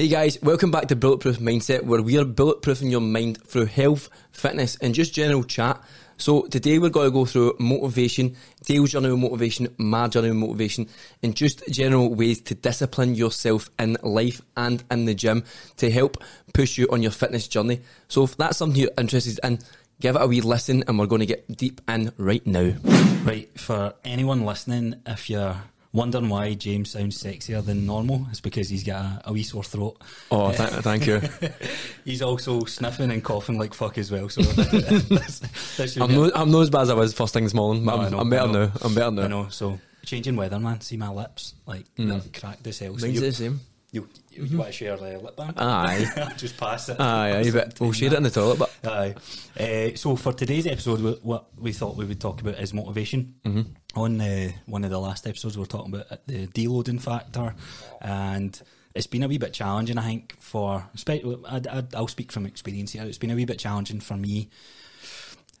Hey guys, welcome back to Bulletproof Mindset, where we are bulletproofing your mind through health, fitness, and just general chat. So today we're going to go through motivation, Dale's journey with motivation, my journey with motivation, and just general ways to discipline yourself in life and in the gym to help push you on your fitness journey. So if that's something you're interested in, give it a wee listen, and we're going to get deep in right now. Right, for anyone listening, if you're wondering why James sounds sexier than normal, it's because he's got a, a wee sore throat. Oh, th- thank you. He's also sniffing and coughing like fuck as well. So that's, that's I'm not, I'm not as bad as I was first thing this morning, but No, I I'm, know, I'm better I know. now. I'm better now. I know. So changing weather, man. See my lips, like mm. they're cracked as hell. So Mine's you, the same. you, you, you want to share the lip balm? Aye. Just pass it. Aye, aye, but we'll share it in the toilet, but Aye. Uh, so for today's episode, we, what we thought we would talk about is motivation. Mm-hmm. On uh, one of the last episodes, we were talking about the deloading factor, and it's been a wee bit challenging. I think for I'd, I'd, I'll speak from experience here. It's been a wee bit challenging for me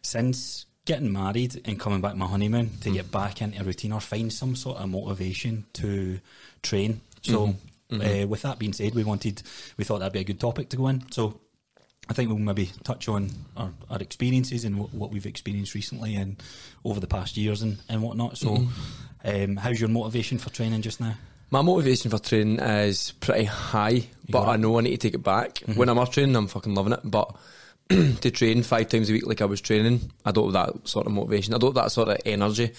since getting married and coming back my honeymoon to get back into a routine or find some sort of motivation to train. So, Uh, with that being said, we wanted, we thought that'd be a good topic to go in. So, I think we'll maybe touch on our, our experiences and what, what we've experienced recently and over the past years and, and whatnot. So, um, how's your motivation for training just now? My motivation for training is pretty high, but I know I need to take it back. When I'm off training, I'm fucking loving it. But to train five times a week like I was training, I don't have that sort of motivation. I don't have that sort of energy.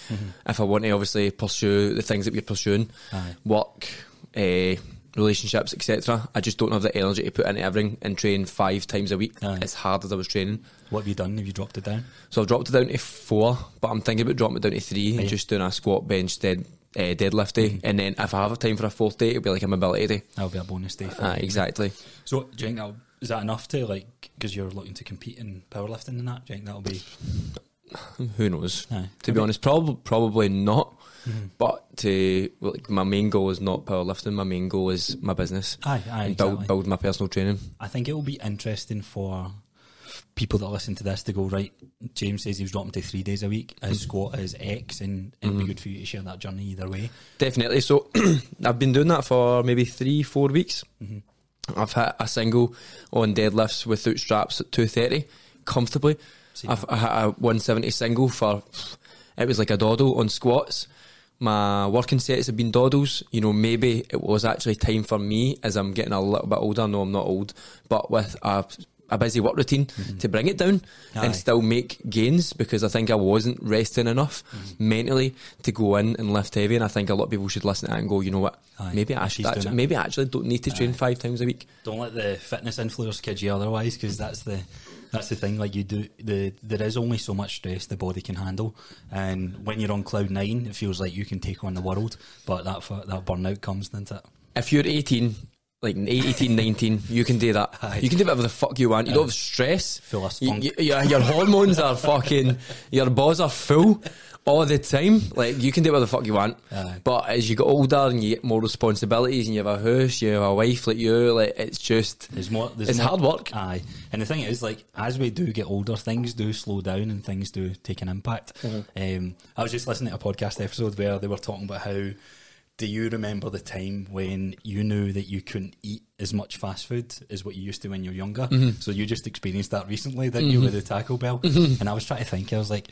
If I want to obviously pursue the things that we're pursuing, Aye. work, uh, relationships, etc. I just don't have the energy to put into everything and train five times a week Aye. as hard as I was training. What have you done? Have you dropped it down? So I've dropped it down to four, but I'm thinking about dropping it down to three Aye. and just doing a squat, bench, dead, uh, deadlift day. And then if I have a time for a fourth day, it'll be like a mobility day. That'll be a bonus day. For Ah, exactly. So, do you think that is that enough to like because you're looking to compete in powerlifting and that? Do you think that'll be? Who knows? To be honest, probably probably not. Mm-hmm. But to like my main goal is not powerlifting. My main goal is my business Aye, aye, and build exactly. build my personal training. I think it will be interesting for people that listen to this to go right. James says he was dropping to three days a week. His mm. squat is X, and it'd be mm. good for you to share that journey either way. Definitely. So I've been doing that for maybe three, four weeks. Mm-hmm. I've hit a single on deadlifts without straps at two thirty comfortably. See I've I hit a one seventy single for it was like a doddle on squats. My working sets have been doddles. You know, maybe it was actually time for me as I'm getting a little bit older. No, I'm not old, but with a a busy work routine to bring it down Mm-hmm. Aye. and still make gains because I think I wasn't resting enough Mm-hmm. mentally to go in and lift heavy. And I think a lot of people should listen to that and go, you know what? Aye. Maybe I She's should actually, maybe I actually don't need to train five times a week. Don't let the fitness influencers kid you otherwise, because that's the that's the thing. Like you do, the there is only so much stress the body can handle, and when you're on cloud nine, it feels like you can take on the world. But that that burnout comes, doesn't it? If you're 18, like 18, 19, you can do that. Aye. You can do whatever the fuck you want. You don't have stress. Full of You- spunk. you- your, your hormones are fucking, your balls are full all the time. Like, you can do whatever the fuck you want. Aye. But as you get older and you get more responsibilities and you have a house, you have a wife like you, like, it's just, There's more. There's it's more, hard work. Aye, and the thing is, like, as we do get older, things do slow down and things do take an impact. Mm-hmm. Um, I was just listening to a podcast episode where they were talking about how. Do you remember the time when you knew that you couldn't eat as much fast food as what you used to when you were younger? Mm-hmm. So you just experienced that recently, didn't you, with the Taco Bell? And I was trying to think. I was like,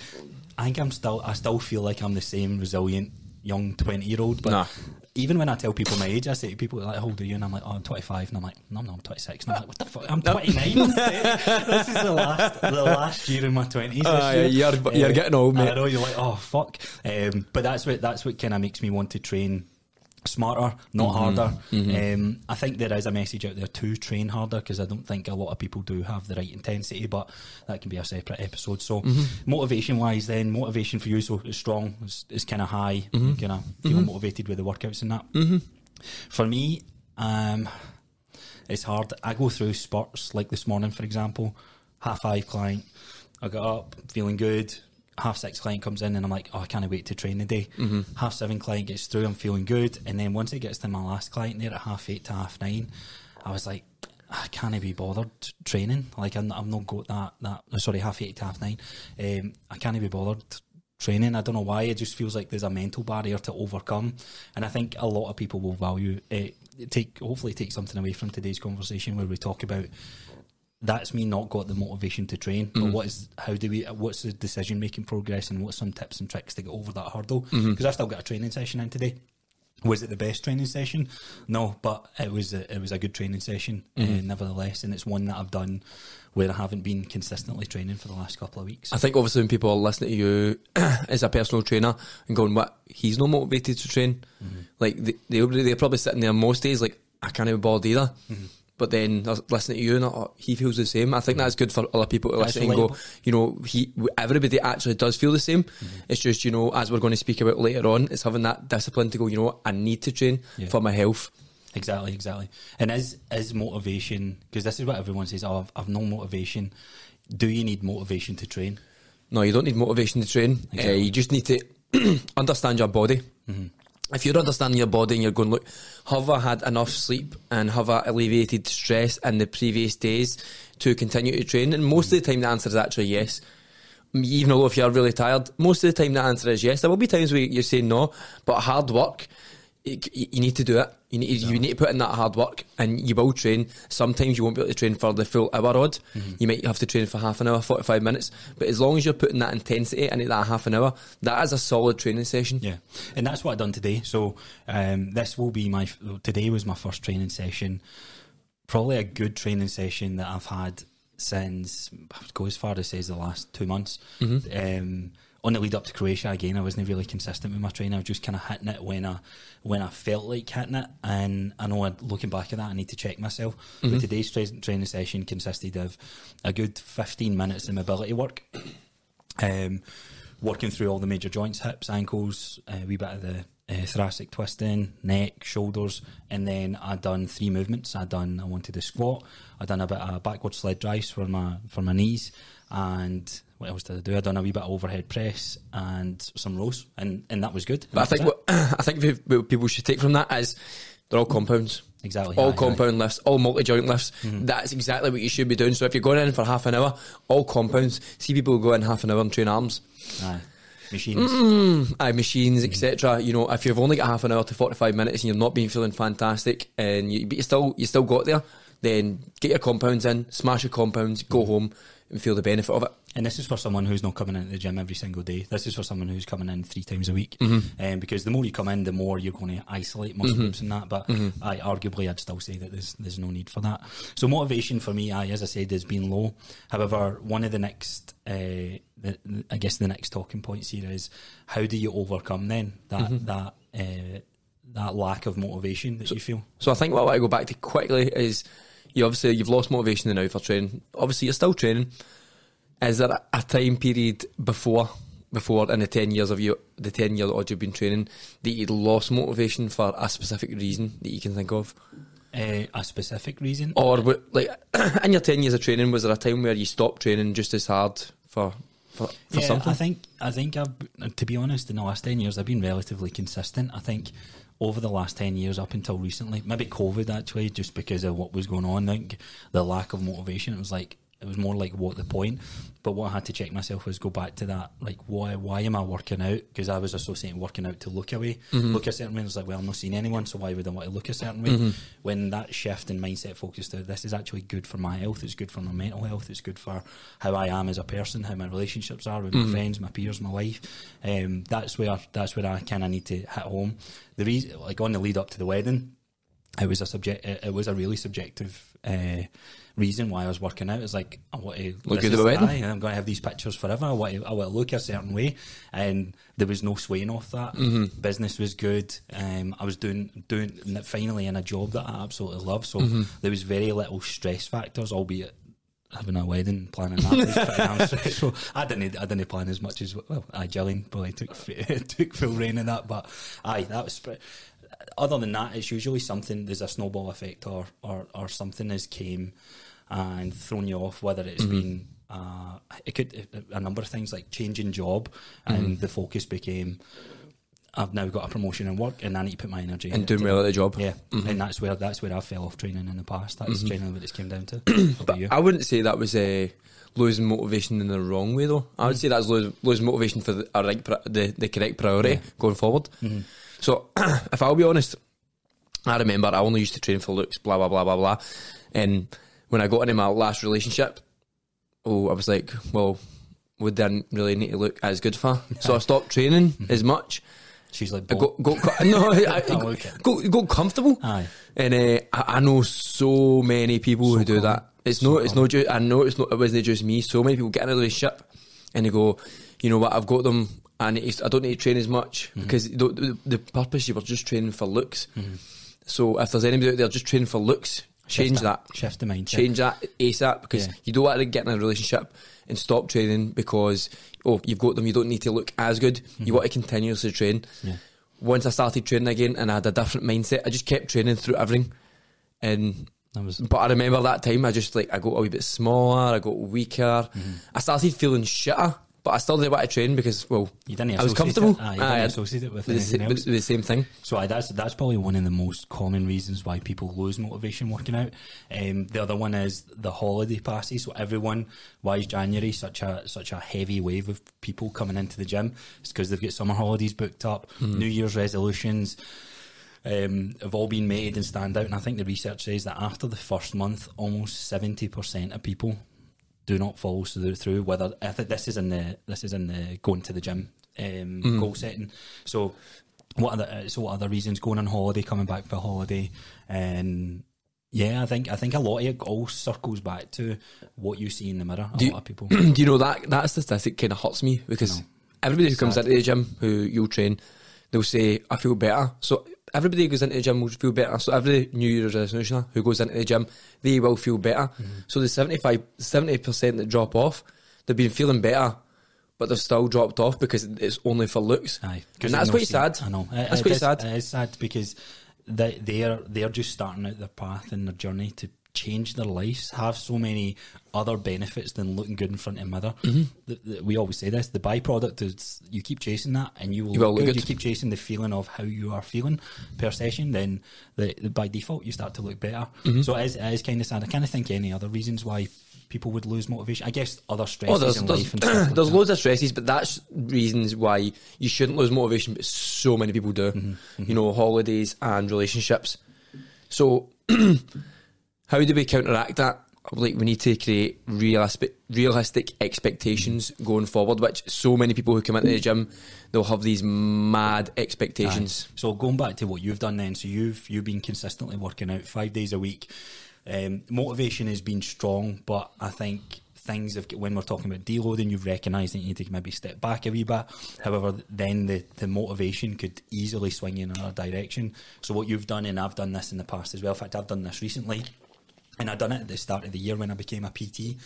I think I'm still. I still feel like I'm the same resilient young twenty year old, but Nah. even when I tell people my age, I say to people like, "How old are you?" And I'm like, "Oh, I'm 25." And I'm like, "No, no, I'm 26." And I'm like, "What the fuck? I'm 29." this is the last, the last year in my 20s. Aye, this year. you're- you're getting old, mate. I know you're like, "Oh fuck," um, but that's what that's what kind of makes me want to train smarter, not mm-hmm. harder. Mm-hmm. Um, I think there is a message out there to train harder because I don't think a lot of people do have the right intensity, but that can be a separate episode. So, mm-hmm. motivation wise, then motivation for you so is strong, is, is kind of high, kind of feel motivated with the workouts and that. For me, um, it's hard. I go through spurts like this morning, for example, half five client. I got up feeling good. Half six client comes in and I'm like, oh, I can't wait to train today. Half seven client gets through, I'm feeling good. And then once it gets to my last client there at half eight to half nine, I was like, I can't be bothered training. Like I'm, I'm not got that that sorry half eight to half nine. Um, I can't be bothered training. I don't know why. It just feels like there's a mental barrier to overcome, and I think a lot of people will value uh, take hopefully take something away from today's conversation where we talk about that's me not got the motivation to train. Mm-hmm. But what is how do we? What's the decision making progress and what's some tips and tricks to get over that hurdle? Mm-hmm. Because I still got a training session in today. Was it the best training session? No, but it was a, it was a good training session uh, Mm-hmm. nevertheless, and it's one that I've done where I haven't been consistently training for the last couple of weeks. I think obviously when people are listening to you as a personal trainer and going, "What? He's not motivated to train." Like they, be- they're probably sitting there most days, like I can't even bother either. But then listening to you, and oh, he feels the same. I think that's good for other people to That's listen and go, you know, he everybody actually does feel the same. It's just you know, as we're going to speak about later on, it's having that discipline to go. You know, I need to train Yeah. for my health. Exactly, exactly. And is is motivation because this is what everyone says. Oh, I've, I've no motivation. Do you need motivation to train? No, you don't need motivation to train. Uh, you just need to understand your body. If you're understanding your body and you're going, look, have I had enough sleep and have I alleviated stress in the previous days to continue to train? And most of the time, the answer is actually yes. Even though if you're really tired, most of the time the answer is yes. There will be times where you say no, but hard work, you, you need to do it. You need, you need to put in that hard work and you will train. Sometimes you won't be able to train for the full hour odd. You might have to train for half an hour, 45 minutes. But as long as you're putting that intensity into that half an hour, that is a solid training session. Yeah, and that's what I've done today. So um, this will be my today was my first training session. Probably a good training session that I've had since I would go as far as says the last two months. Um, on the lead up to Croatia again, I wasn't really consistent with my training. I was just kind of hitting it when I when I felt like hitting it, and I know looking back at that, I need to check myself. But today's tra- training session consisted of a good fifteen minutes of mobility work um, working through all the major joints, hips, ankles, a wee bit of the uh, thoracic twisting, neck, shoulders, and then I done three movements. I done I wanted to squat, I done a bit of backward sled drives for my for my knees, and what else did I do? I done a wee bit of overhead press and some rows, and and that was good. But I think what I think what people should take from that is they're all compounds. Exactly, All compound lifts, all multi joint lifts. That's exactly what you should be doing. So if you're going in for half an hour, all compounds. See people go in half an hour and train arms. Aye. machines. Mm. Aye, machines, etc. You know, if you've only got half an hour to forty five minutes and you're not been feeling fantastic, and you, but you still you still got there, then get your compounds in, smash your compounds, go home, and feel the benefit of it. And this is for someone who's not coming into the gym every single day. This is for someone who's coming in three times a week. Mm-hmm. Um, because the more you come in, the more you're going to isolate muscle groups and that. But Mm-hmm. I arguably, I'd still say that there's there's no need for that. So motivation for me, I, as I said, has been low. However, one of the next, uh, the, I guess, the next talking points here is how do you overcome then that Mm-hmm. that uh, that lack of motivation that you feel? So I think what I want to go back to quickly is you obviously you've lost motivation now for training. Obviously you're still training. Is there a- time period before before in the ten years of you the ten year odd you've been training that you'd lost motivation for a specific reason that you can think of? Uh, a specific reason? Or w- like in your ten years of training, was there a time where you stopped training just as hard for for, for yeah, something? I think I think I've to be honest, in the last ten years I've been relatively consistent. I think over the last ten years up until recently, maybe COVID actually, just because of what was going on, think the lack of motivation. It was like it was more like what the point. But what I had to check myself was go back to that, like why why am I working out? Because I was associating working out to look away, look a certain way. I was like, well, I'm not seeing anyone, so why would I want to look a certain way? When that shift in mindset focused to this is actually good for my health, it's good for my mental health, it's good for how I am as a person, how my relationships are with my friends, my peers, my life. Um, that's where that's where I kind of need to hit home. The reason, like on the lead up to the wedding, it was a subject. It, it was a really subjective uh, reason why I was working out. It's like I want to Look good at is- the aye, I'm going to have these pictures forever. I want to, I want to look a certain way, and there was no swaying off that. Mm-hmm. Business was good. Um, I was doing doing finally in a job that I absolutely love. So Mm-hmm. there was very little stress factors, albeit. Having a wedding, planning that pretty stressful. I didn't, I didn't plan as much as well. I Gillian probably took took full rein in that, but aye, that was. Pre- other than that, it's usually something. There's a snowball effect, or or, or something has came and thrown you off. Whether it's Mm-hmm. been uh, it could a number of things like changing job, and Mm-hmm. the focus became. I've now got a promotion in work, and I need to put my energy and doing well at the job. Yeah, Mm-hmm. and that's where that's where I fell off training in the past. That's generally what this came down to. You? I wouldn't say that was uh, losing motivation in the wrong way, though. I would say that's losing, losing motivation for the, a right, the, the correct priority Yeah. going forward. So, if I'll be honest, I remember I only used to train for looks, blah blah blah blah blah. And when I got into my last relationship, oh, I was like, well, we didn't really need to look as good for. So I stopped training as much. She's like, I "Bo- got, got no, I, I, got, got comfortable. Aye. And uh, I, I know so many people who do common. that. It's So no, it's not just. I know it's not. It wasn't just me. So many people get in a relationship and they go, you know what? I've got them, and I don't need to train as much Mm-hmm. because the, the, the purpose you were just training for looks. So if there's anybody out there just training for looks, change Shift that. Shift the mindset. Change that ASAP because Yeah. you don't want to get in a relationship and stop training because oh you've got them. You don't need to look as good. You want to continuously train. Mm-hmm. Yeah. Once I started training again and I had a different mindset, I just kept training through everything. And That was but I remember that time I just like I got a wee bit smaller, I got weaker. Mm-hmm. I started feeling shitter, but I still didn't want to train because well You didn't I was comfortable. it- aye, you didn't I- associate it with the, anything else. the same thing. So aye, that's that's probably one of the most common reasons why people lose motivation working out. Um, the other one is the holiday passes. So everyone, why is January such a such a heavy wave of people coming into the gym? It's because they've got summer holidays booked up, New Year's resolutions. Um, have all been made and stand out, and I think the research says that after the first month, almost seventy percent of people do not follow through. through whether I think this is in the this is in the going to the gym um, goal setting. So what other uh, so what other reasons going on holiday, coming back for holiday, and yeah, I think I think a lot of it all circles back to what you see in the mirror. A Do you, lot of people. do you know that that statistic kind of hurts me because everybody who comes into the gym who you'll train, they'll say I feel better. So everybody who goes into the gym will feel better. So every New Year's resolution who goes into the gym, they will feel better. Mm-hmm. So the 75, 70 percent that drop off, they've been feeling better. But they've still dropped off because it's only for looks, Aye, and that's quite sad. I know. It- That's it quite is- sad. It is sad because they they're they're just starting out their path and their journey to change their lives, have so many other benefits than looking good in front of a mirror. Mm-hmm. The, the, we always say this: the byproduct is you keep chasing that, and you will, You will look look good. good. You keep chasing the feeling of how you are feeling per session. Then the, the by default you start to look better. Mm-hmm. So it is, it is kind of sad. I can't think any other reasons why. People would lose motivation. I guess other Oh, stresses there's in there's, life and stuff. like there's that. loads of stresses, but that's reasons why you shouldn't lose motivation. But so many people do. Mm-hmm, You know, holidays and relationships. So, how do we counteract that? Like, we need to create realistic, realistic expectations going forward. Which so many people who come into the gym, they'll have these mad expectations. Aye. So going back to what you've done then, so you've you've been consistently working out five days a week. Um, motivation has been strong, but I think things have when we're talking about deloading, you've recognised that you need to maybe step back a wee bit. However, then the, the motivation could easily swing in another direction. So what you've done, and I've done this in the past as well. In fact, I've done this recently. And I done it at the start of the year when I became a PT.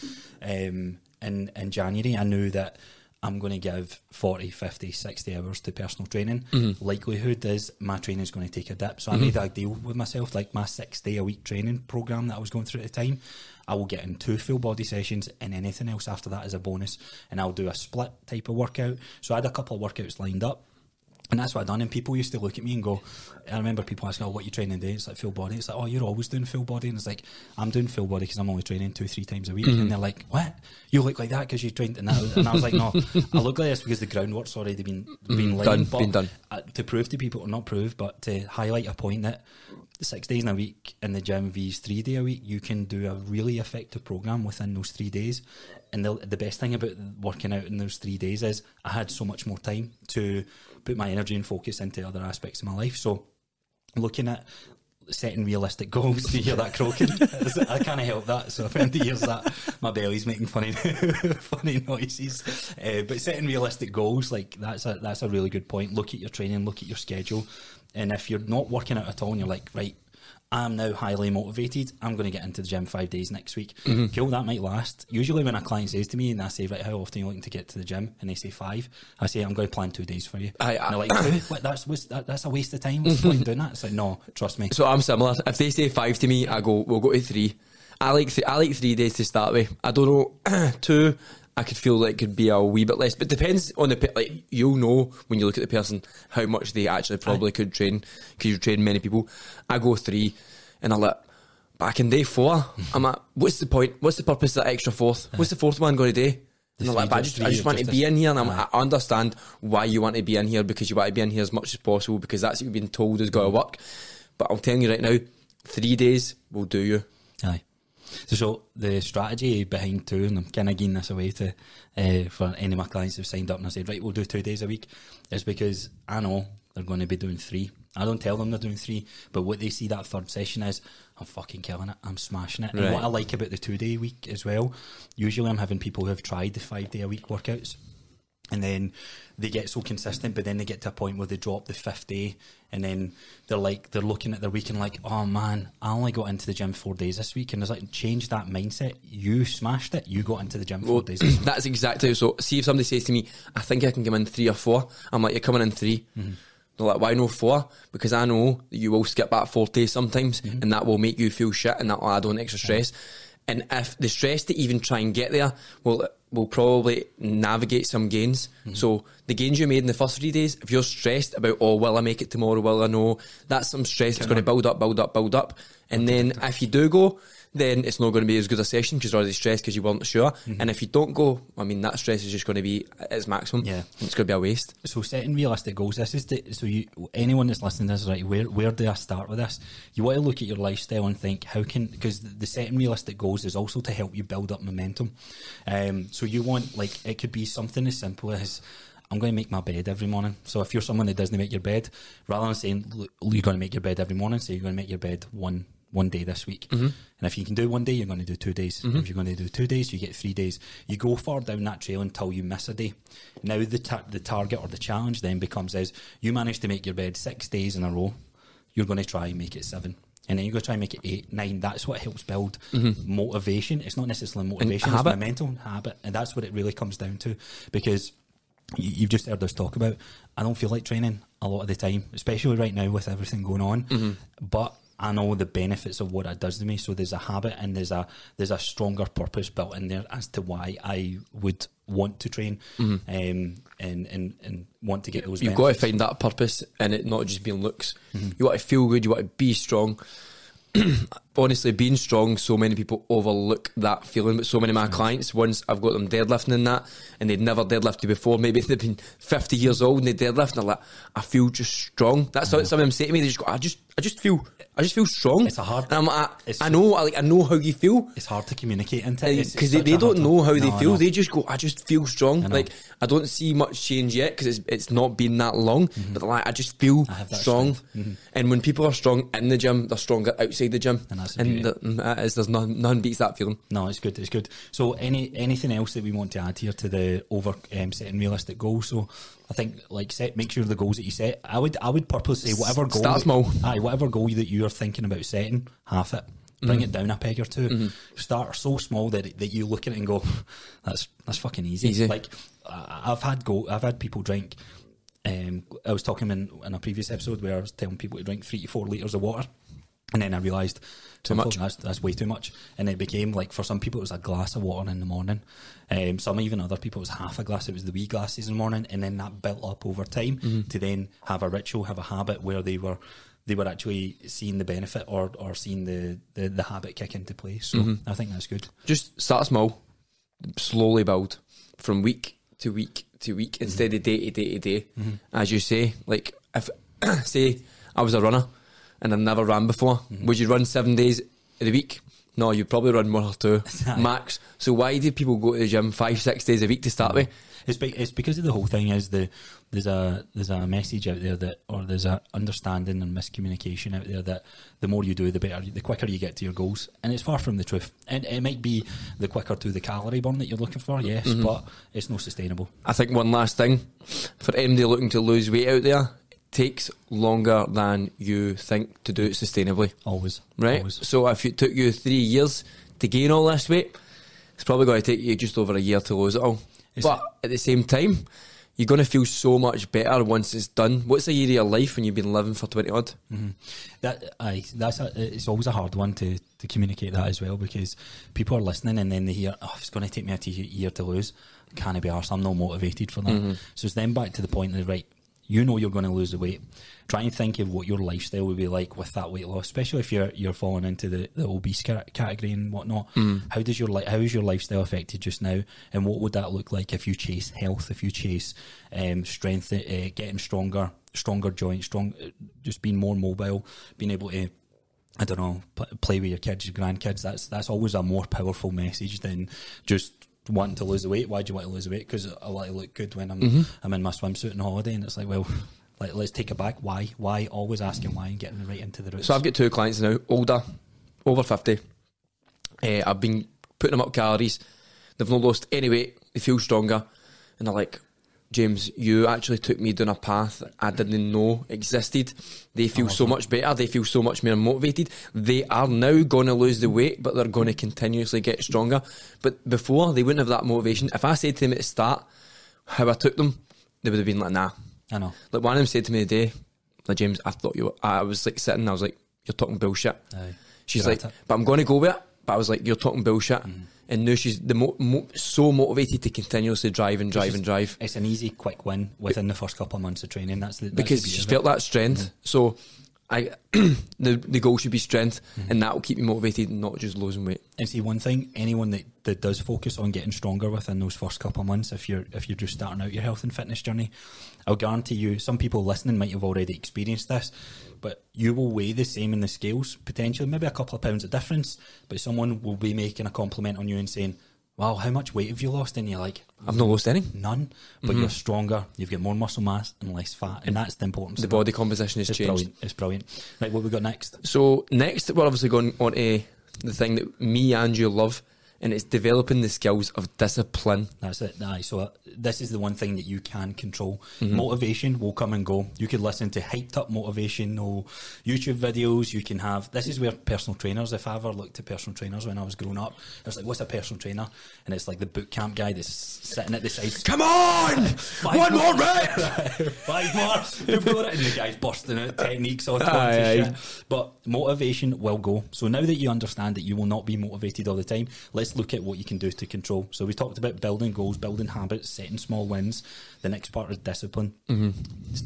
Um, in, in January, I knew that I'm going to give 40, 50, 60 hours to personal training. Likelihood is my training is going to take a dip. So I made that deal with myself, like my six day a week training program that I was going through at the time. I will get in two full body sessions and anything else after that is a bonus. And I'll do a split type of workout. So I had a couple of workouts lined up. And that's what I done. And people used to look at me and go, I remember people asking, oh, what you training today? It's like full body. It's like, oh, you're always doing full body. And it's like, I'm doing full body because I'm only training two, three times a week. And they're like, what? You look like that because you trained. And, that, and I was like, no, I look like this because the groundwork's already been, been laid. Done, But, been done. uh, to prove to people, or not prove, but to highlight a point that six days in a week in the gym vs three day a week, you can do a really effective program within those three days. And the, the best thing about working out in those three days is I had so much more time to put my energy and focus into other aspects of my life. So looking at setting realistic goals. Do you hear that croaking? I can't help that. So if anybody hears that, my belly's making funny, funny noises. Uh, but setting realistic goals, like that's a that's a really good point. Look at your training, look at your schedule, and if you're not working out at all, and you're like, right. I'm now highly motivated. I'm going to get into the gym five days next week. Mm-hmm. Cool, that might last. Usually, when a client says to me and I say, "Right, how often are you looking to get to the gym?" and they say five, I say, "I'm going to plan two days for you." I and they're like? What, that's that, that's a waste of time. What's the point in doing that? It's like, no, trust me. So I'm similar. If they say five to me, I go, we'll go to three. I like th- I like three days to start with. I don't know two. I could feel like it could be a wee bit less, but depends on the like you'll know when you look at the person how much they actually probably could train because you train many people. I go three, and I like back in day four. I'm like, what's the point? What's the purpose of that extra fourth? What's the fourth one going to do? And I'm like, I just, I just want to be in here, and I'm, I understand why you want to be in here because you want to be in here as much as possible because that's what you've been told is going to work. But I'm telling you right now, three days will do you. Aye. So, so the strategy behind two, and I'm kind of giving this away to uh, for any of my clients who've signed up and I said, right, we'll do two days a week, is because I know they're going to be doing three. I don't tell them they're doing three, but what they see that third session is, I'm fucking killing it, I'm smashing it. And what I like about the two day week as well, usually I'm having people who have tried the five day a week workouts. And then they get so consistent, but then they get to a point where they drop the fifth day, and then they're like, they're looking at their week and like, oh man, I only got into the gym four days this week, and there's like, change that mindset. You smashed it. You got into the gym four Well, days this week. that's exactly so. See if somebody says to me, "I think I can come in three or four. I'm like, "You're coming in 3 Mm-hmm. They're like, "Why no four? Because I know that you will skip that four days sometimes, Mm-hmm. and that will make you feel shit, and that will add on extra stress. And if the stress to even try and get there will will probably navigate some gains. Mm-hmm. So the gains you made in the first three days, if you're stressed about, oh, will I make it tomorrow? Will I know? That's some stress that's going to build up, build up, build up, and then if you do go, then it's not going to be as good a session because you're already stressed because you weren't sure. And if you don't go, I mean, that stress is just going to be at its maximum. Mm-hmm. Yeah. And it's going to be a waste. So setting realistic goals. This is the, so you anyone that's listening to this right. Where where do I start with this? You want to look at your lifestyle and think how can because the, the setting realistic goals is also to help you build up momentum. Um, so you want like it could be something as simple as. I'm going to make my bed every morning. So if you're someone that doesn't make your bed, rather than saying you're going to make your bed every morning, say you're going to make your bed one one day this week. Mm-hmm. And if you can do one day, you're going to do two days. Mm-hmm. If you're going to do two days, you get three days. You go far down that trail until you miss a day. Now the ta- the target or the challenge then becomes is you manage to make your bed six days in a row. You're going to try and make it seven. And then you go try and make it eight, nine. That's what helps build mm-hmm. motivation. It's not necessarily motivation, it's habit. momentum, habit. And that's what it really comes down to. Because you- you've just heard us talk about. I don't feel like training a lot of the time, especially right now with everything going on. But I know the benefits of what it does to me. So there's a habit and there's a there's a stronger purpose built in there as to why I would want to train um, and, and and want to get those. You've got to find that purpose and it, not just being looks. Mm-hmm. You want to feel good, you want to be strong. Honestly, being strong, so many people overlook that feeling. But so many of my clients, once I've got them deadlifting in that, and they'd never deadlifted before, maybe they've been 50 years old and they deadlift, and they're like, I feel just strong. That's what some of them say to me. They just go, I just, I just feel, I just feel strong. It's a hard- And I'm like, it's- I know, I, like, I know how you feel. It's hard to communicate into Because they, they don't know how they No, I feel. They just go, I just feel strong. know. like, I don't see much change yet because it's, it's not been that long. But like, I just feel Mm-hmm. I strong. Mm-hmm. And when people are strong in the gym, they're stronger outside the gym. And that's beauty. the, mm, that is, there's none, none beats that feeling. No, it's good. It's good. So, any anything else that we want to add here to the over um, setting realistic goals? So, I think like set make sure the goals that you set. I would I would purposely say whatever goal Start that- small. Aye, whatever goal that you are thinking about setting, half it. Bring Mm-hmm. it down a peg or 2 Start so small that that you look at it and go, "That's that's fucking easy." Easy. Like I've had go, I've had people drink. Um, I was talking in, in a previous episode where I was telling people to drink three to four liters of water, and then I realised Too much. That's, that's way too much, and it became like for some people it was a glass of water in the morning. Um, some even other people it was half a glass. It was the wee glasses in the morning, and then that built up over time Mm-hmm. to then have a ritual, have a habit where they were they were actually seeing the benefit or or seeing the the, the habit kick into place. So Mm-hmm. I think that's good. Just start small, slowly build from week to week to week instead of day to day to day. As you say, like if say I was a runner and I've never ran before, mm-hmm. would you run seven days a week? No, you probably run one or two max. So why do people go to the gym five, six days a week to start mm-hmm. with? It's, be, it's because of the whole thing is the there's a there's a message out there that or there's a understanding and miscommunication out there that the more you do the better the quicker you get to your goals. And it's far from the truth. And it might be the quicker to the calorie burn that you're looking for yes mm-hmm. but it's not sustainable. I think one last thing. For anybody looking to lose weight out there, takes longer than you think to do it sustainably. always Right? always. So if it took you three years to gain all this weight, it's probably going to take you just over a year to lose it all. Is but at the same time, you're going to feel so much better once it's done. What's a year of your life when you've been living for 20 odd? Mm-hmm. That aye, that's a, it's always a hard one to, to communicate that as well because people are listening and then they hear, oh, it's going to take me a t- year to lose. Can't be arsed. I'm not motivated for that. Mm-hmm. So it's then back to the point of the right. You know you're going to lose the weight. Try and think of what your lifestyle would be like with that weight loss, especially if you're you're falling into the, the obese ca- category and whatnot. How does your li- how is your lifestyle affected just now, and what would that look like if you chase health, if you chase um, strength, uh, getting stronger, stronger joints, strong, uh, just being more mobile, being able to I don't know, play with your kids, your grandkids. That's that's always a more powerful message than just wanting to lose the weight. Why do you want to lose the weight? Because I want to look good when I'm I'm in my swimsuit on holiday, and it's like, well, like let's take it back. Why? Why? Always asking why and getting right into the roots. So I've got two clients now, older, over 50. Uh, I've been putting them up calories. They've not lost any weight. They feel stronger. And they're like, James, you actually took me down a path I didn't know existed. They feel so much better. They feel so much more motivated. They are now going to lose the weight, but they're going to continuously get stronger. But before, they wouldn't have that motivation. If I said to them at the start how I took them, they would have been like, nah. I know. Like one of them said to me today, like James, I thought you. Were, I was like sitting. I was like, you're talking bullshit. Aye. She's You're like, but I'm going to go with it. But I was like, you're talking bullshit. Mm. And now she's the mo- mo- so motivated to continuously drive and drive and drive It's an easy, quick win within the first couple of months of training. That's the that's because the she's felt that strength. So I, the the goal should be strength, mm-hmm. and that will keep you motivated, and not just losing weight. And see one thing, anyone that, that does focus on getting stronger within those first couple of months, if you're if you're just starting out your health and fitness journey, I'll guarantee you, some people listening might have already experienced this, but you will weigh the same in the scales, potentially maybe a couple of pounds of difference, but someone will be making a compliment on you and saying, Wow, how much weight have you lost? And you're like, I've not lost any. None. But mm-hmm. you're stronger, you've got more muscle mass and less fat. And that's the importance The body composition has It's changed. brilliant. It's brilliant. Right, what we got next? So next, we're obviously going on to the thing that me and you love, and it's developing the skills of discipline. That's it. Aye. So uh, this is the one thing that you can control. Mm-hmm. Motivation will come and go. You could listen to hyped up motivational YouTube videos. You can have. This is where personal trainers. If I ever looked at personal trainers when I was growing up, I was like, "What's a personal trainer?" And it's like the boot camp guy that's sitting at the side. Come on, one more rep. Five more. You've got it. And the guy's bursting out techniques all kinds Aye, aye. of shit. But motivation will go. So now that you understand that you will not be motivated all the time, let's look at what you can do to control. So we talked about building goals, building habits, setting small wins. The next part is discipline. Mm-hmm.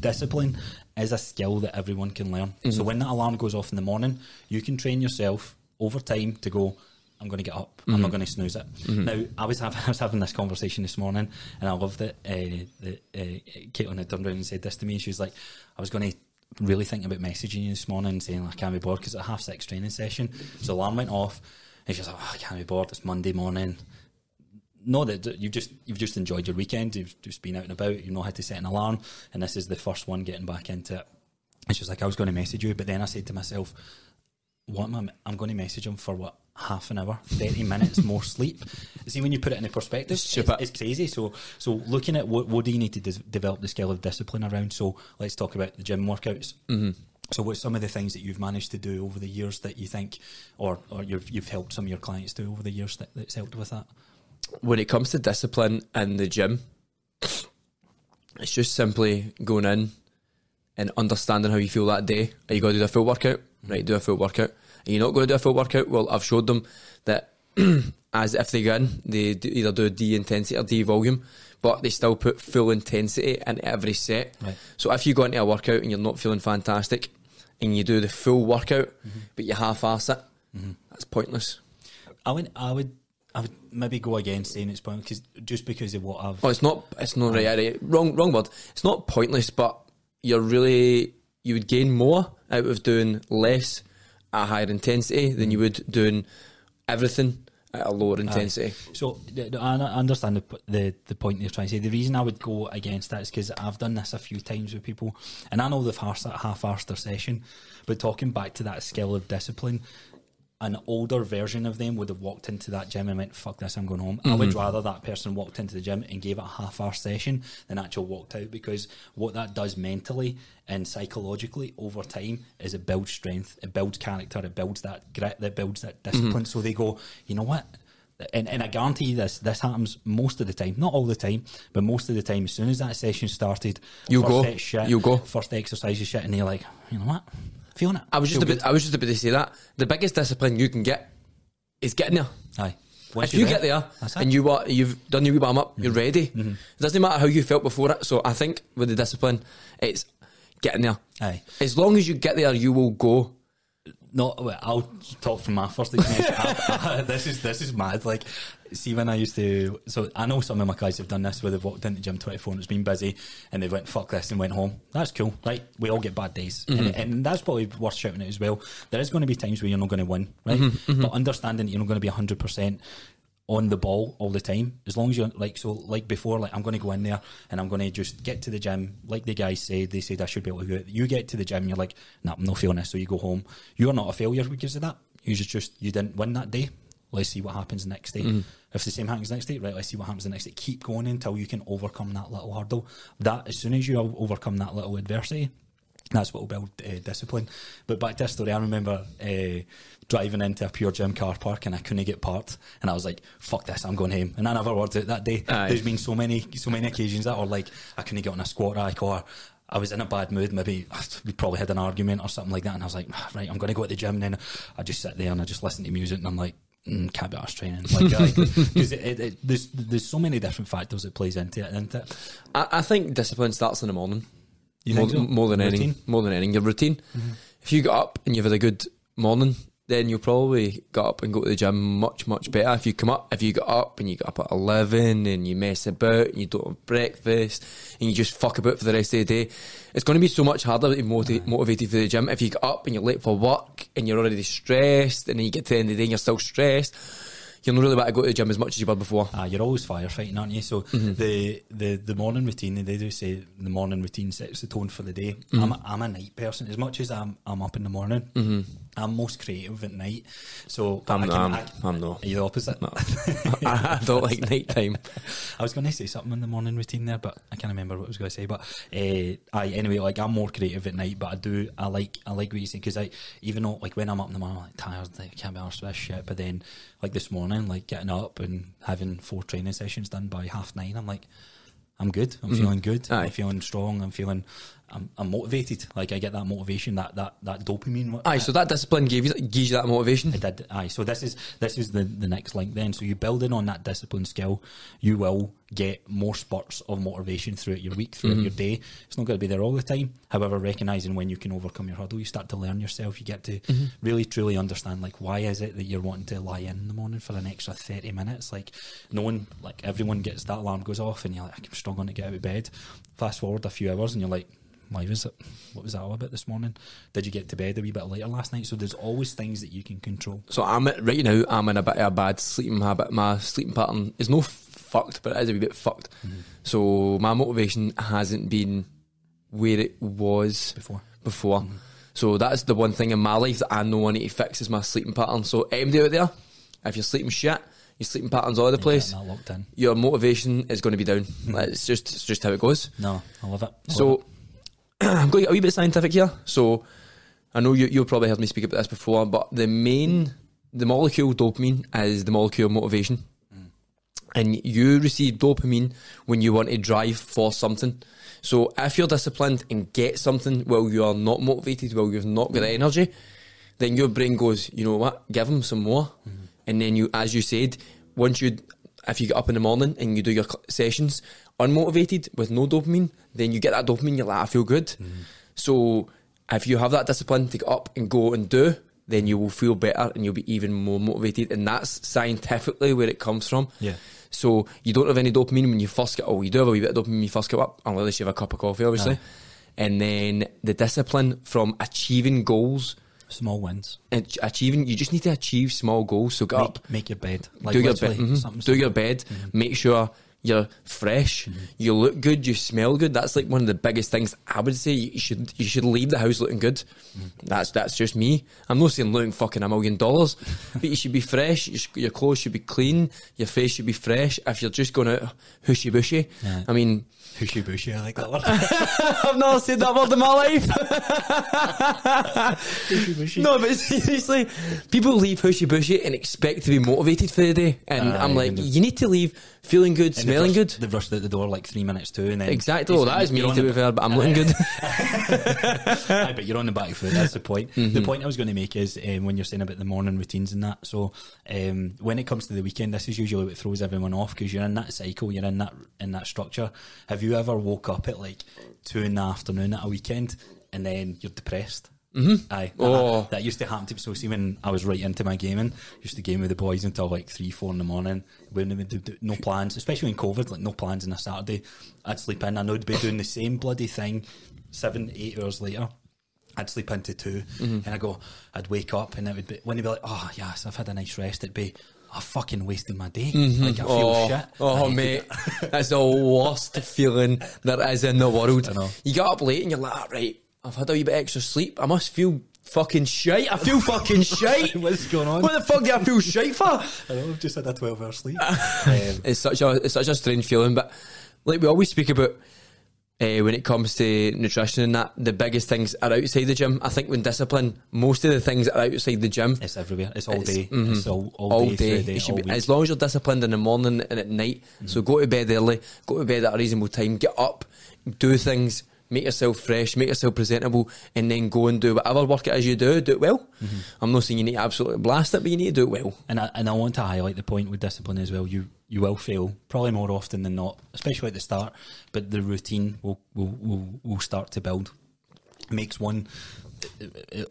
Discipline is a skill that everyone can learn. So when that alarm goes off in the morning, you can train yourself over time to go. I'm going to get up. I'm not going to snooze it. Now, I was having I was having this conversation this morning, and I loved it. Uh, that uh, Caitlin had turned around and said this to me. She was like, "I was going to really think about messaging you this morning and saying I can't be bored because it's a half six training session." So alarm went off, she like, oh, "I can't be bored. It's Monday morning." No, that you've just you've just enjoyed your weekend. You've just been out and about. You know how to set an alarm, and this is the first one getting back into it. And was like, "I was going to message you," but then I said to myself, what am I, I'm going to message him for what half an hour, thirty minutes more sleep. See when you put it into perspective, it's, it's crazy. So, so looking at what what do you need to des- develop the skill of discipline around? So let's talk about the gym workouts. Mm-hmm. So, what's some of the things that you've managed to do over the years that you think, or or you've you've helped some of your clients do over the years that, that's helped with that? when it comes to discipline in the gym, it's just simply going in and understanding how you feel that day. Are you going to do a full workout? Mm-hmm. Right, do a full workout. Are you not going to do a full workout? Well, I've showed them that as if they go in, they do either do D intensity or D volume, but they still put full intensity in every set. Right. So if you go into a workout and you're not feeling fantastic, and you do the full workout, Mm-hmm. but you half-ass it, that's pointless. I would I would I would maybe go against saying it's pointless because just because of what I've Oh, it's not. It's not right, right. Wrong. Wrong word. It's not pointless, but you're really you would gain more out of doing less at a higher intensity than you would doing everything at a lower intensity. So th- th- I understand the, the the point you're trying to say. The reason I would go against that is because I've done this a few times with people, and I know they've half half-arsed their session, but talking back to that skill of discipline. An older version of them would have walked into that gym and went, "Fuck this, I'm going home." I would mm-hmm. rather that person walked into the gym and gave it a half-hour session than actually walked out because what that does mentally and psychologically over time is it builds strength, it builds character, it builds that grit, it builds that mm-hmm. discipline. So they go, you know what? and, and I guarantee you this this happens most of the time, not all the time, but most of the time. As soon as that session started, first go. You'll go. First exercise is shit, and you're like, you know what, it. I was just about, I was just about to say that the biggest discipline you can get is getting there. aye, Once if you're get there, there that's it. Mm-hmm. and you are, you've done your wee warm up, you're ready. It doesn't matter how you felt before it. So I think with the discipline, it's getting there. Aye. As long as you get there, you will go. No, well, I'll talk from my first experience. I, I, this is this is mad. Like, see, when I used to, so I know some of my guys have done this where they've walked into the gym twenty four and it's been busy, and they went fuck this and went home. That's cool, right? We all get bad days, and, mm-hmm. and that's probably worth shouting out as well. There is going to be times where you're not going to win, right? Mm-hmm, mm-hmm. But understanding that you're not going to be hundred percent on the ball all the time. As long as you're like so, like before, like I'm going to go in there and I'm going to just get to the gym. Like the guys said, they said I should be able to do it. You get to the gym, you're like, nah, I'm not feeling this, so you go home. You're not a failure because of that. You just just you didn't win that day. Let's see what happens next day. Mm-hmm. If the same happens next day, right? Let's see what happens the next day. Keep going until you can overcome that little hurdle. That as soon as you overcome that little adversity, that's what will build uh, discipline. But back to this story, I remember uh, driving into a PureGym car park and I couldn't get parked, and I was like, "Fuck this, I'm going home." And I never worked out that day. Aye. There's been so many, so many occasions that, or like I couldn't get on a squat rack, or I was in a bad mood. Maybe we probably had an argument or something like that, and I was like, "Ah, "Right, I'm going to go to the gym." And then I just sit there and I just listen to music, and I'm like. Mm, can't be arse training like because it, it, it, there's there's so many different factors that plays into it, isn't it? I, I think discipline starts in the morning. You more, so? more than Routine? anything. More than anything, your routine. Mm-hmm. If you get up and you've had a good morning, then you'll probably get up and go to the gym much, much better. If you come up, if you get up and you get up at 11 and you mess about and you don't have breakfast and you just fuck about for the rest of the day, it's going to be so much harder to be moti- motivated for the gym. If you get up and you're late for work and you're already stressed and then you get to the end of the day and you're still stressed, you're not really about to go to the gym as much as you were before. Ah, you're always firefighting, aren't you? So mm-hmm. the, the the morning routine, they do say the morning routine sets the tone for the day. Mm-hmm. I'm, a, I'm a night person. As much as I'm I'm up in the morning, mm-hmm. I'm most creative at night. So I'm- I can, I'm- I, I'm not. Are you the opposite? I don't like night time. I was going to say something in the morning routine there, but I can't remember what I was going to say. But uh, I anyway, like I'm more creative at night, but I do I like I like what you say because I even though like when I'm up in the morning, I'm like tired, like, can't be arsed with this shit. But then like this morning, like getting up and having four training sessions done by half nine, I'm like. I'm good. I'm feeling good. Aye. I'm feeling strong. I'm feeling. I'm, I'm motivated. Like I get that motivation, that that that dopamine. Aye, so that discipline gave you, gives you that motivation. It did. Aye. So this is this is the the next link then. So you building on that discipline skill, you will get more spurts of motivation throughout your week, throughout mm-hmm. your day. It's not going to be there all the time. However, recognizing when you can overcome your hurdle, you start to learn yourself. You get to mm-hmm. really truly understand like why is it that you're wanting to lie in in the morning for an extra thirty minutes? Like no one, like everyone gets that alarm goes off, and you're like, I'm struggling to get out of bed. Fast forward a few hours, and you're like. Why was it? What was that all about this morning? Did you get to bed a wee bit later last night? So there's always things that you can control. So I'm right now. I'm in a bit of a bad sleeping habit. My sleeping pattern is no f- fucked, but it is a wee bit fucked. Mm-hmm. So my motivation hasn't been where it was Before. Before. Mm-hmm. So that's the one thing in my life that I know I need to fix is my sleeping pattern. So anybody out there, if you're sleeping shit, your sleeping pattern's all over the place. Getting that locked in. Your motivation is going to be down. It's just it's just how it goes. No, I love it. I love So I'm going to get a wee bit scientific here. So I know you you've probably heard me speak about this before, but the main mm. the molecule dopamine is the molecule of motivation. Mm. And you receive dopamine when you want to drive for something. So if you're disciplined and get something while you are not motivated, while you've not got the mm. energy, then your brain goes, you know what, give them some more. Mm-hmm. And then you, as you said, once you, if you get up in the morning and you do your sessions unmotivated with no dopamine, then you get that dopamine, you're like, I feel good. Mm-hmm. So if you have that discipline to get up and go and do, then you will feel better and you'll be even more motivated. And that's scientifically where it comes from. Yeah. So you don't have any dopamine when you first get. Oh, you do have a wee bit of dopamine when you first get up, unless you have a cup of coffee, obviously. And then the discipline from achieving goals Small wins. and achieving. You just need to achieve small goals. So get up, Make, make your bed. Like do your bed, mhm. something do your bed. Mm-hmm. Make sure you're fresh. Mm-hmm. You look good. You smell good. That's like one of the biggest things I would say. You should you should leave the house looking good. Mm-hmm. That's that's just me. I'm not saying looking fucking a million dollars, but you should be fresh. Your, sh- your clothes should be clean. Your face should be fresh. If you're just going out hushy bushy, Yeah. I mean. Hushy bushy, I like that word. I've never said that word in my life. Hushy bushy. No, but seriously, people leave hushy bushy and expect to be motivated for the day, and Aye, I'm like, you you need to leave feeling good, And smelling rushed, good. They've rushed out the door like three minutes too, and then Exactly. Oh, that is me to be fair, but I'm looking good. Aye, but you're on the back foot. That's the point. Mm-hmm. The point I was going to make is um, when you're saying about the morning routines and that. So um, when it comes to the weekend, this is usually what throws everyone off because you're in that cycle, you're in that in that structure. Have you ever woke up at like two in the afternoon at a weekend and then you're depressed? Mm-hmm. Aye, that, Oh. that used to happen to me. So see, when I was right into my gaming, used to game with the boys until like three, four in the morning. When we do, do, no plans, especially in COVID, like no plans on a Saturday. I'd sleep in. I know I'd be doing the same bloody thing seven, eight hours later. I'd sleep into 2 Mm-hmm. and I go, I'd wake up, and it would be when you'd be like, oh yes, I've had a nice rest. It'd be, I fucking wasted my day. Like I feel Oh, shit. oh I need to mate, that's the worst feeling there is in the world. I know. You get up late and you're like, "Ah, right, I've had a wee bit extra sleep. I must feel fucking shite. I feel fucking shite. What's going on? What the fuck do I feel shite for? I know, I've just had a twelve hour sleep. um, It's such a it's such a strange feeling, but like we always speak about. Uh, when it comes to nutrition and that, the biggest things are outside the gym. I think when discipline, most of the things are outside the gym. it's everywhere. It's all It's- day. mhm. It's all, all, all day, day. all be, as long as you're disciplined in the morning and at night. So go to bed early, go to bed at a reasonable time, get up, do things, make yourself fresh, make yourself presentable, and then go and do whatever work it is you do. Do it well. Mm-hmm. I'm not saying you need to absolutely blast it, but you need to do it well. And I, and I want to highlight the point with discipline as well. You you will fail probably more often than not, especially at the start. But the routine will will will, will start to build. Makes one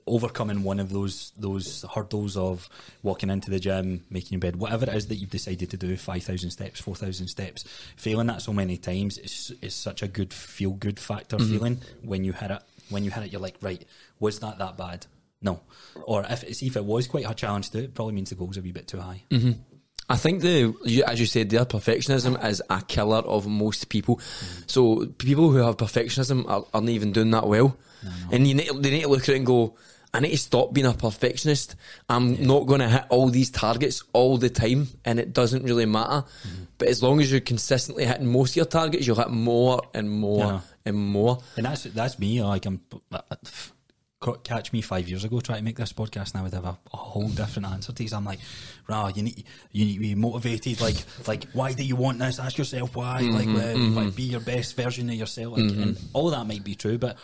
overcoming one of those those hurdles of walking into the gym, making your bed, whatever it is that you've decided to do, five thousand steps, four thousand steps, failing that so many times is is such a good feel good factor mm-hmm. feeling when you hit it. When you hit it, you're like, right, was that that bad? No. Or if see if it was quite a challenge to do, it probably means the goals are a wee bit too high. Mm-hmm. I think the as you said, their perfectionism is a killer of most people. Mm-hmm. So people who have perfectionism are, aren't even doing that well, and you need, they need to look at it and go. I need to stop being a perfectionist. I'm not going to hit all these targets all the time, and it doesn't really matter. Mm-hmm. But as long as you're consistently hitting most of your targets, you'll hit more and more Yeah. and more. And that's that's me. Uh, like I'm, uh, catch me five years ago trying to make this podcast, and I would have a, a whole different answer to these. I'm like, rah, you need you need to be motivated. Like like why do you want this? Ask yourself why. like, uh, like mm-hmm. be your best version of yourself. Like, mm-hmm. and all that might be true, but.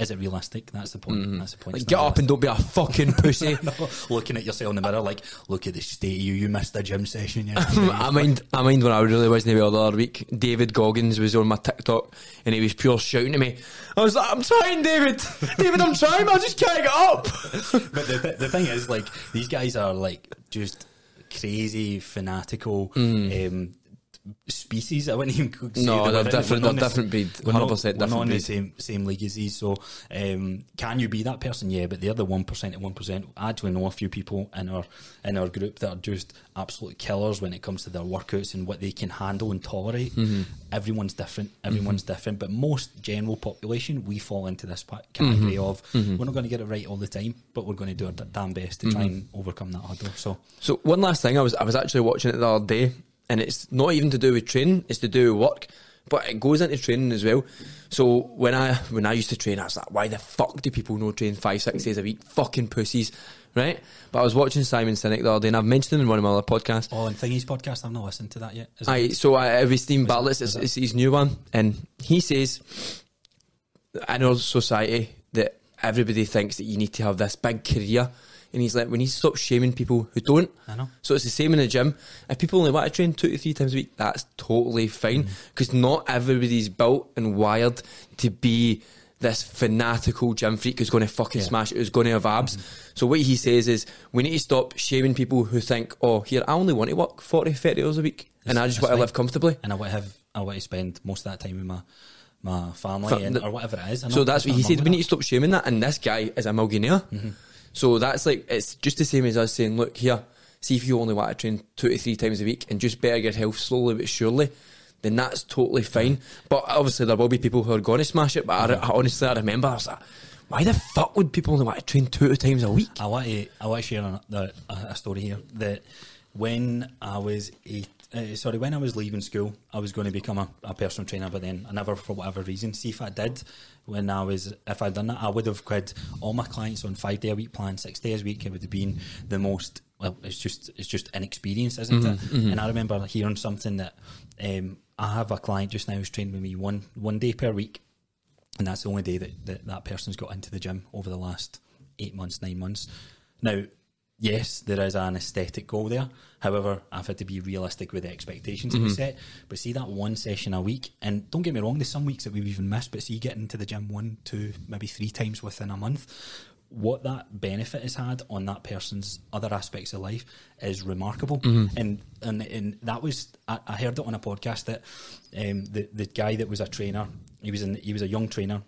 Is it realistic? That's the point. That's the point. Like, get not up and don't be a fucking pussy. looking at yourself in the mirror, like, look at the state of you. You missed a gym session. I mind, I mind when I really wasn't well the other week. David Goggins was on my TikTok and he was pure shouting at me. I was like, I'm trying, David. David, I'm trying, but I just can't get up. but the, th- the thing is, like, these guys are like just crazy, fanatical um, species. I wouldn't even say No, they're we're in- different- not they're in the- different breed, 100% we're not different in the same same league as these. So, um, can you be that person? Yeah, but they're the one percent of one percent. I actually know a few people in our in our group that are just absolute killers when it comes to their workouts and what they can handle and tolerate. Mm-hmm. Everyone's different. Everyone's different. But most general population, we fall into this category Mm-hmm. of we're not going to get it right all the time, but we're going to do our d- damn best to try Mm-hmm. and overcome that hurdle. So, So one last thing, I was I was actually watching it the other day, and it's not even to do with training; it's to do with work, but it goes into training as well. So when I when I used to train, I was like, why the fuck do people not train five six days a week? Fucking pussies, right? But I was watching Simon Sinek the other day, and I've mentioned him in one of my other podcasts. oh, and Thingy's podcast, I've not listened to that yet. Is it- so uh, it was Steve Bartlett's, it's his new one, and he says in our society that everybody thinks that you need to have this big career, and he's like, we need to stop shaming people who don't. I know. So it's the same in the gym. If people only want to train two to three times a week, that's totally fine, Mm-hmm. because not everybody's built and wired to be this fanatical gym freak who's going to fucking Yeah. smash it, who's going to have abs. Mm-hmm. So what he says is, we need to stop shaming people who think, oh, here, I only want to work 40, 30 hours a week, and I just want to live comfortably. and I want to have I want to spend most of that time with my my family Fa- and, or whatever it is. So that's what he said. We need to stop shaming that. And this guy is a millionaire. So that's like it's just the same as us saying, look here, see if you only want to train two to three times a week and just better your health slowly but surely. Then that's totally fine. But obviously there will be people who are going to smash it. But I, I honestly, I remember I was like, why the fuck would people only want to train two times a week? I want to I want to share a, a, story here that when I was eight. Uh, sorry, when I was leaving school, I was going to become a, a personal trainer, but then I never, for whatever reason, see if I did. When I was, if I'd done that, I would have quid all my clients on five day a week plan, six days a week. It would have been the most well, it's just it's just inexperience, isn't it? And I remember hearing something that um, I have a client just now who's trained with me one one day per week, and that's the only day that, that that person's got into the gym over the last eight months, nine months. Now, yes, there is an aesthetic goal there. However, I've had to be realistic with the expectations that we set. But see that one session a week, and don't get me wrong, there's some weeks that we've even missed. But see, getting to the gym one, two, maybe three times within a month, what that benefit has had on that person's other aspects of life is remarkable. And, and and that was I, I heard it on a podcast that um, the the guy that was a trainer, he was in he was a young trainer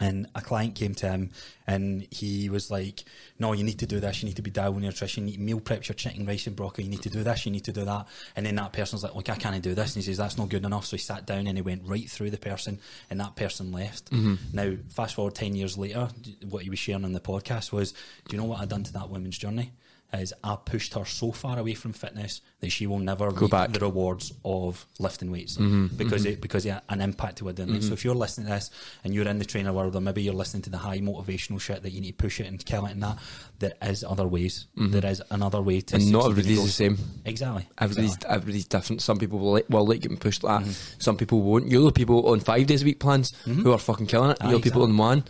and a client came to him and he was like, No, you need to do this, you need to be down on your nutrition, you need meal prep your chicken, rice and broccoli, you need to do this, you need to do that. And then that person's like, Look, I can't do this and he says, That's not good enough. So he sat down and he went right through the person and that person left. Mm-hmm. Now, fast forward ten years later, what he was sharing on the podcast was, Do you know what I'd done to that woman's journey? Is I pushed her so far away from fitness that she will never Go back. the rewards of lifting weights Mm-hmm, because it because an impact to it. didn't it? So if you're listening to this and you're in the trainer world, or maybe you're listening to the high motivational shit that you need to push it and kill it and that, there is other ways. There is another way to. Mm-hmm. And not everybody's the same. Exactly. Everybody's exactly. everybody's different. Some people will like, will like getting pushed like that. Some people won't. You're the people on five days a week plans who are fucking killing it. You're the people exactly. on one.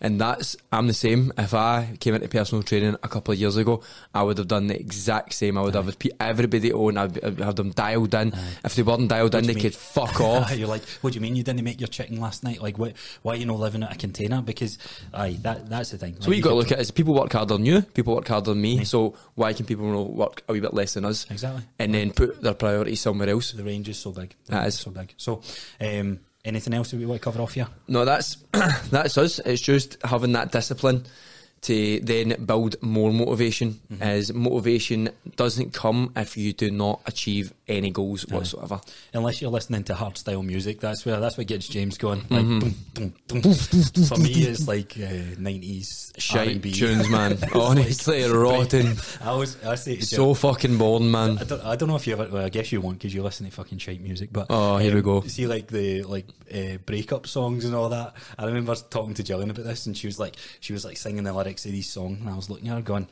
And that's I'm the same. If I came into personal training a couple of years ago, I would have done the exact same. I would have pe- everybody on. I'd, I'd have them dialed in. If they weren't dialed in, they mean? could fuck off. You're like, what do you mean you didn't make your chicken last night? Like, what? Why are you not living at a container? Because, aye, that that's the thing. So what you got to look at is people work harder than you, people work harder than me. So why can people work a wee bit less than us? Exactly. And then put their priorities somewhere else. The range is so big. The That is. so big. So, um, anything else that we want to cover off here? No, that's that's us. It's just having that discipline to then build more motivation. Mm-hmm. As motivation doesn't come if you do not achieve any goals whatsoever. Unless you're listening to hard style music, that's where that's what gets James going. Like, boom, boom, boom. For me, it's like uh, nineties Shite R&B tunes, man. Honestly, rotten. I was I say So fucking boring, man. I don't, I don't know if you ever. Well, I guess you won't because you listen to fucking shite music. But Oh, here we go. You see, like the like uh, breakup songs and all that. I remember talking to Jillian about this, and she was like, she was like singing the lyrics of these songs, and I was looking at her going.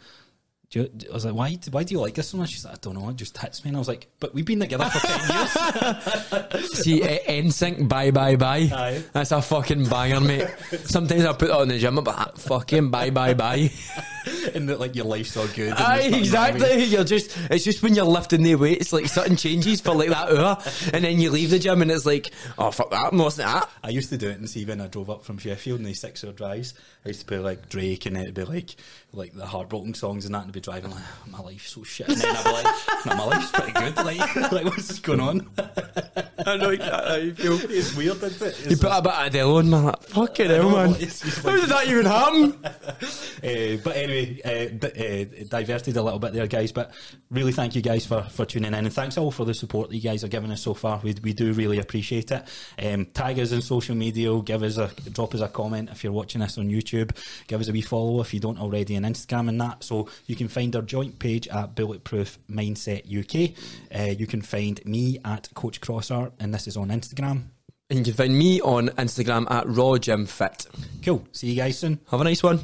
Do you, I was like, why? Why do you like this so much? She's like, I don't know. It just hits me. And I was like, but we've been together for ten years. See, eh, NSYNC, bye, bye, bye. Aye. That's a fucking banger, mate. Sometimes I put it on the gym, but fucking bye, bye, bye. and that like your life's all good. Aye, there's nothing exactly. You're just, it's just when you're lifting the weights, like something changes for like that hour, and then you leave the gym and it's like, oh fuck that, I'm not that. I used to do it and see I drove up from Sheffield in these six hour drives. I used to play like Drake and it'd be like like the heartbroken songs and that and I'd be driving like my life's so shit and then I'd be like no, my life's pretty good like like what's going on I know exactly how you feel. it's weird isn't it You It's put a bit of Adele on, man. Like, fucking hell, know, man. it's just How did that even happen? Uh, but anyway, uh, d- uh, diverted a little bit there, guys. But really, thank you guys for, for tuning in, and thanks all for the support that you guys are giving us so far. We, we do really appreciate it. Um, tag us on social media, give us a drop us a comment if you're watching this on YouTube. Give us a wee follow if you don't already on Instagram and that. So you can find our joint page at Bulletproof Mindset UK. Uh, you can find me at Coach Crossart, and this is on Instagram. And you can find me on Instagram at Raw Gym Fit. Cool. See you guys soon. Have a nice one.